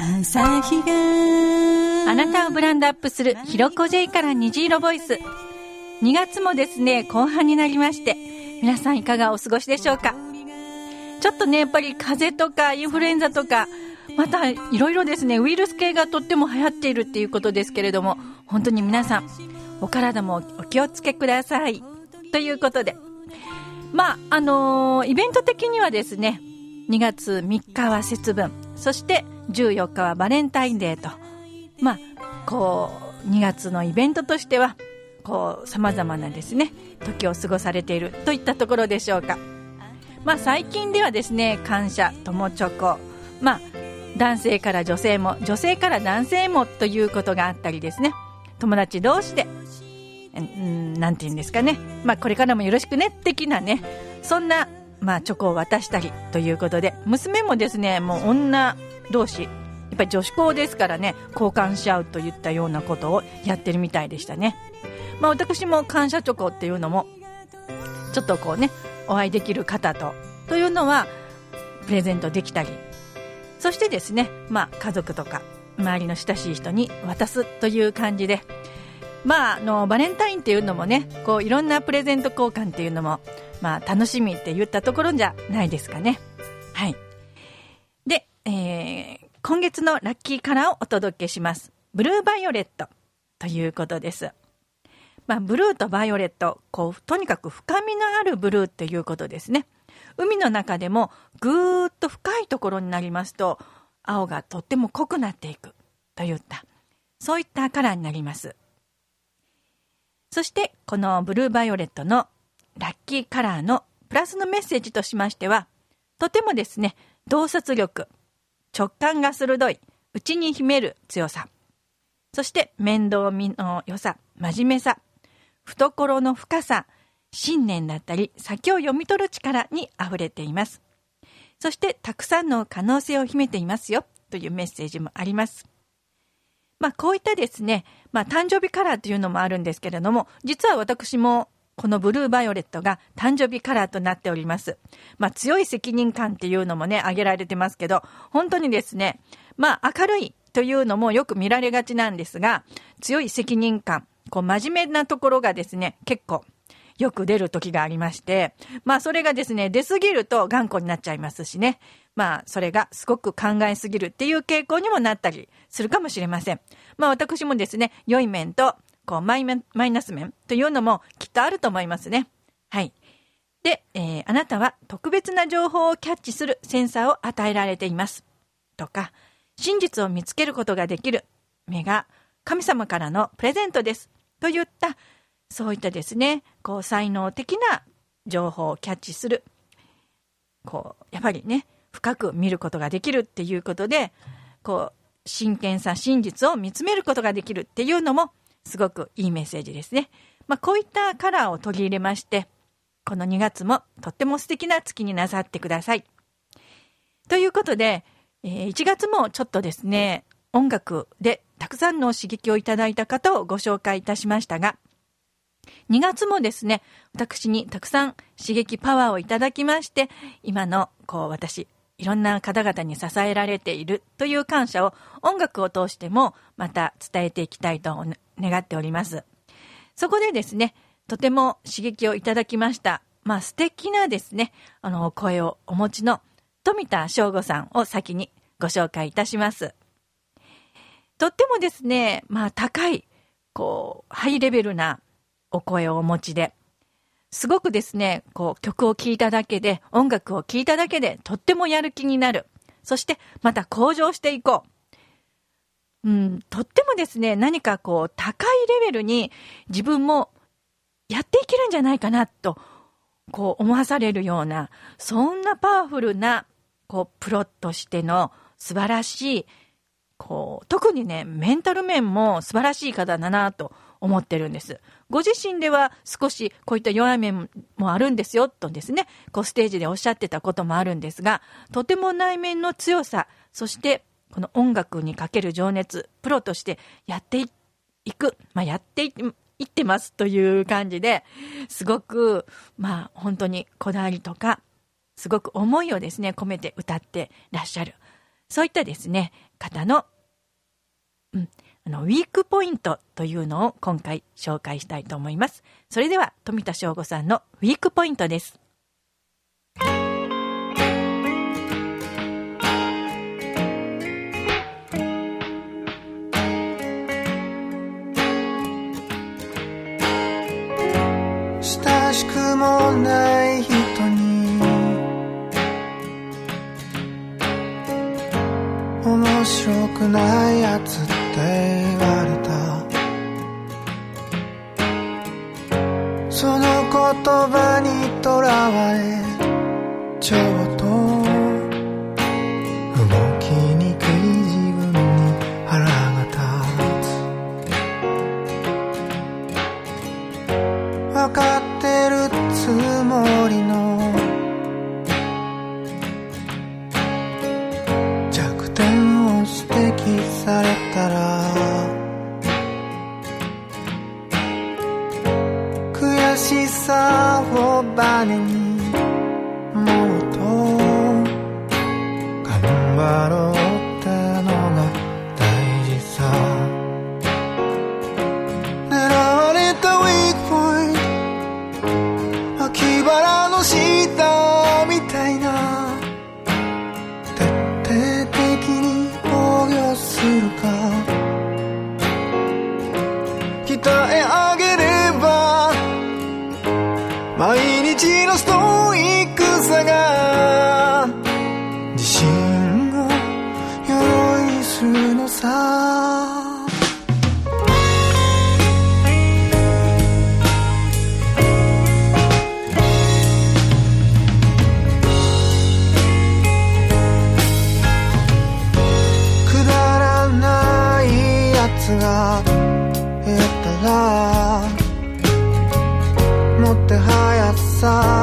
朝日が。あなたをブランドアップするひろこ J から虹色ボイス。2月もですね後半になりまして皆さんいかがお過ごしでしょうか？ちょっとねやっぱり風邪とかインフルエンザとかまたいろいろですねウイルス系がとっても流行っているっていうことですけれども本当に皆さんお体もお気をつけください。ということで。まああのー、イベント的にはですね2月3日は節分。そして14日はバレンタインデーと、まあ、こう、2月のイベントとしては、こう、様々なですね、時を過ごされているといったところでしょうか。まあ、最近ではですね、感謝、友チョコ、まあ、男性から女性も、女性から男性もということがあったりですね、友達同士で、うんなんて言うんですかね、まあ、これからもよろしくね、的なね、そんな、まあ、チョコを渡したりということで、娘もですね、もう女同士やっぱり女子校ですからね交換し合うといったようなことをやってるみたいでしたね。まあ私も感謝チョコっていうのもちょっとこうねお会いできる方とというのはプレゼントできたり。そしてですねまあ家族とか周りの親しい人に渡すという感じでまあ、あのバレンタインっていうのもねこういろんなプレゼント交換っていうのも、まあ、楽しみって言ったところじゃないですかね。はいでえー、今月のラッキーカラーをお届けします。ブルーバイオレットということです。まあ、ブルーとバイオレット、こう、とにかく深みのあるブルーっていうことですね。海の中でもぐーっと深いところになりますと、青がとっても濃くなっていくといった、そういったカラーになります。そして、このブルーバイオレットのラッキーカラーのプラスのメッセージとしましては、とてもですね、洞察力、直感が鋭い、内に秘める強さ。そして面倒見の良さ、真面目さ、懐の深さ、信念だったり、先を読み取る力に溢れています。そしてたくさんの可能性を秘めていますよというメッセージもあります。まあこういったですね、まあ誕生日カラーというのもあるんですけれども、実は私もこのブルーバイオレットが誕生日カラーとなっております。まあ強い責任感っていうのもね、挙げられてますけど、本当にですね、まあ明るいというのもよく見られがちなんですが、強い責任感、こう真面目なところがですね、結構よく出る時がありまして、まあそれがですね、出すぎると頑固になっちゃいますしね。まあそれがすごく考えすぎるっていう傾向にもなったりするかもしれません。まあ私もですね、良い面とこうマイマイナス面というのもきっとあると思いますね。はい。で、えー、あなたは特別な情報をキャッチするセンサーを与えられています。とか、真実を見つけることができる目が神様からのプレゼントです。といった、そういったですね、こう、才能的な情報をキャッチする。こう、やっぱりね、深く見ることができるっていうことで、こう、真剣さ、真実を見つめることができるっていうのもすごくいいメッセージですね。まあ、こういったカラーを取り入れまして、この2月もとっても素敵な月になさってください。ということで、えー、1月もちょっとですね、音楽でたくさんの刺激をいただいた方をご紹介いたしましたが、2月もですね、私にたくさん刺激パワーをいただきまして、今の、こう、私、いろんな方々に支えられているという感謝を音楽を通してもまた伝えていきたいと願っております。そこでですね、とても刺激をいただきました。まあ素敵なですね、あの、声をお持ちの富田翔吾さんを先にご紹介いたします。とってもですね、まあ高い、こう、ハイレベルなお声をお持ちで、すごくですね、こう曲を聴いただけで、音楽を聴いただけでとってもやる気になる。そしてまた向上していこう。うん、とってもですね、何かこう、高いレベルに自分もやっていけるんじゃないかなと、こう思わされるような、そんなパワフルな、こう、プロとしての素晴らしい、こう、特にね、メンタル面も素晴らしい方だなと思ってるんです。ご自身では少しこういった弱い面もあるんですよ、とですね、こうステージでおっしゃってたこともあるんですが、とても内面の強さ、そしてこの音楽にかける情熱、プロとしてやっていく、まあ、やっていってますという感じで、すごく、まあ、本当にこだわりとか、すごく思いをですね、込めて歌ってらっしゃる。そういったですね、方の、うん、あの、ウィークポイントというのを今回紹介したいと思います。それでは、富田翔吾さんのウィークポイントです。にとらわれ悔しさをバネ日のストイックさが自信を鎧にするのさ。くだらないやつが減ったらはや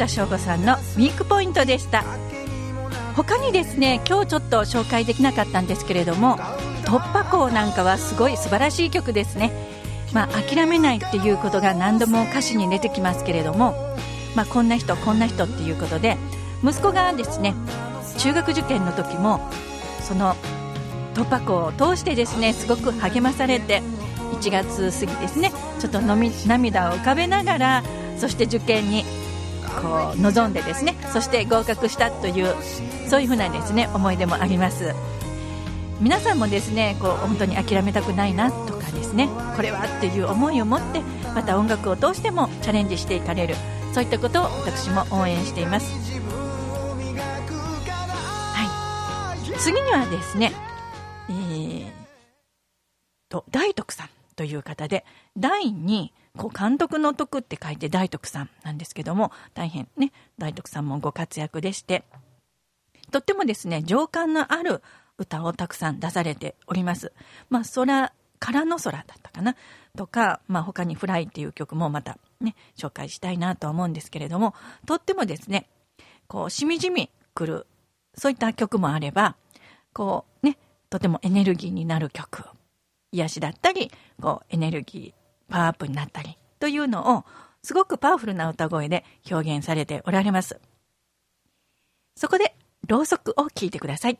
田翔吾さんのウィークポイントでした。他にですね、今日ちょっと紹介できなかったんですけれども、突破口なんかはすごい素晴らしい曲ですね。まあ、諦めないっていうことが何度も歌詞に出てきますけれども、まあ、こんな人、こんな人っていうことで、息子がですね、中学受験の時も、その突破口を通してですね、すごく励まされて、1月過ぎですね、ちょっとのみ涙を浮かべながら、そして受験にこう臨んでですねそして合格したというそういうふうなですね思い出もあります。皆さんもですねこう本当に諦めたくないなとかですねこれはっていう思いを持ってまた音楽を通してもチャレンジしていかれるそういったことを私も応援しています。はい。次にはですねえー、と大徳さんという方で第にこう監督の徳って書いて大徳さんなんですけども大変ね大徳さんもご活躍でしてとってもですね情感のある歌をたくさん出されております。まあ空からの空だったかな。とか、まあ、他に「フライ」っていう曲もまたね紹介したいなとは思うんですけれどもとってもですねこうしみじみくるそういった曲もあればこうねとてもエネルギーになる曲癒しだったりこうエネルギーパワーアップになったりというのをすごくパワフルな歌声で表現されておられます。そこでろうそくを聞いてください。い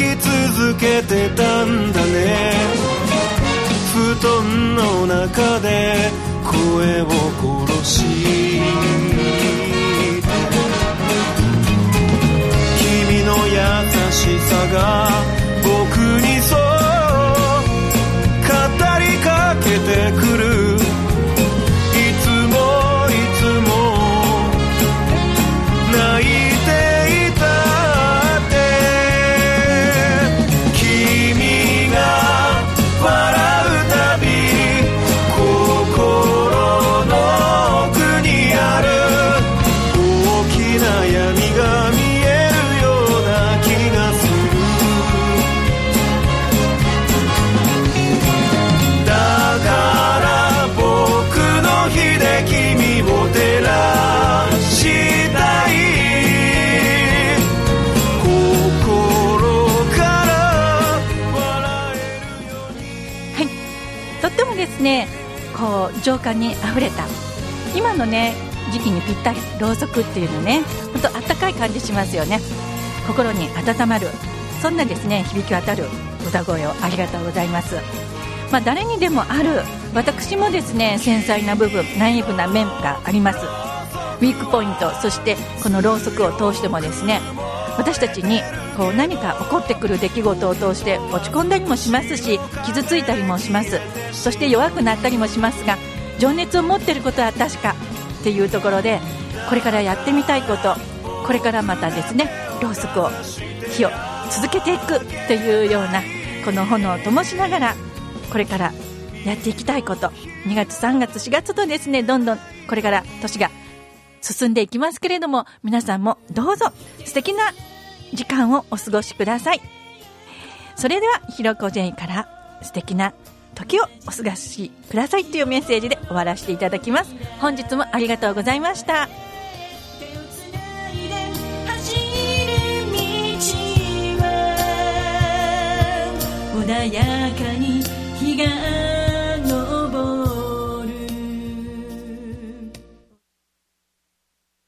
き続けてたんだね。布団の中で声を情感にあふれた。今のね時期にぴったりろうそくっていうのね本当あったかい感じしますよね。心に温まるそんなですね響き渡る歌声をありがとうございます。まあ、誰にでもある私もですね繊細な部分ナイーブな面があります。ウィークポイントそしてこのろうそくを通してもですね私たちにこう何か起こってくる出来事を通して落ち込んだりもしますし傷ついたりもします。そして弱くなったりもしますが情熱を持っていることは確かっていうところでこれからやってみたいことこれからまたですねろうそくを火を続けていくというようなこの炎を灯しながらこれからやっていきたいこと。2月3月4月とですねどんどんこれから年が進んでいきますけれども皆さんもどうぞ素敵な時間をお過ごしください。それではひろこ J から素敵な時をお過ごしくださいというメッセージで終わらせていただきます。本日もありがとうございました。穏やかに日が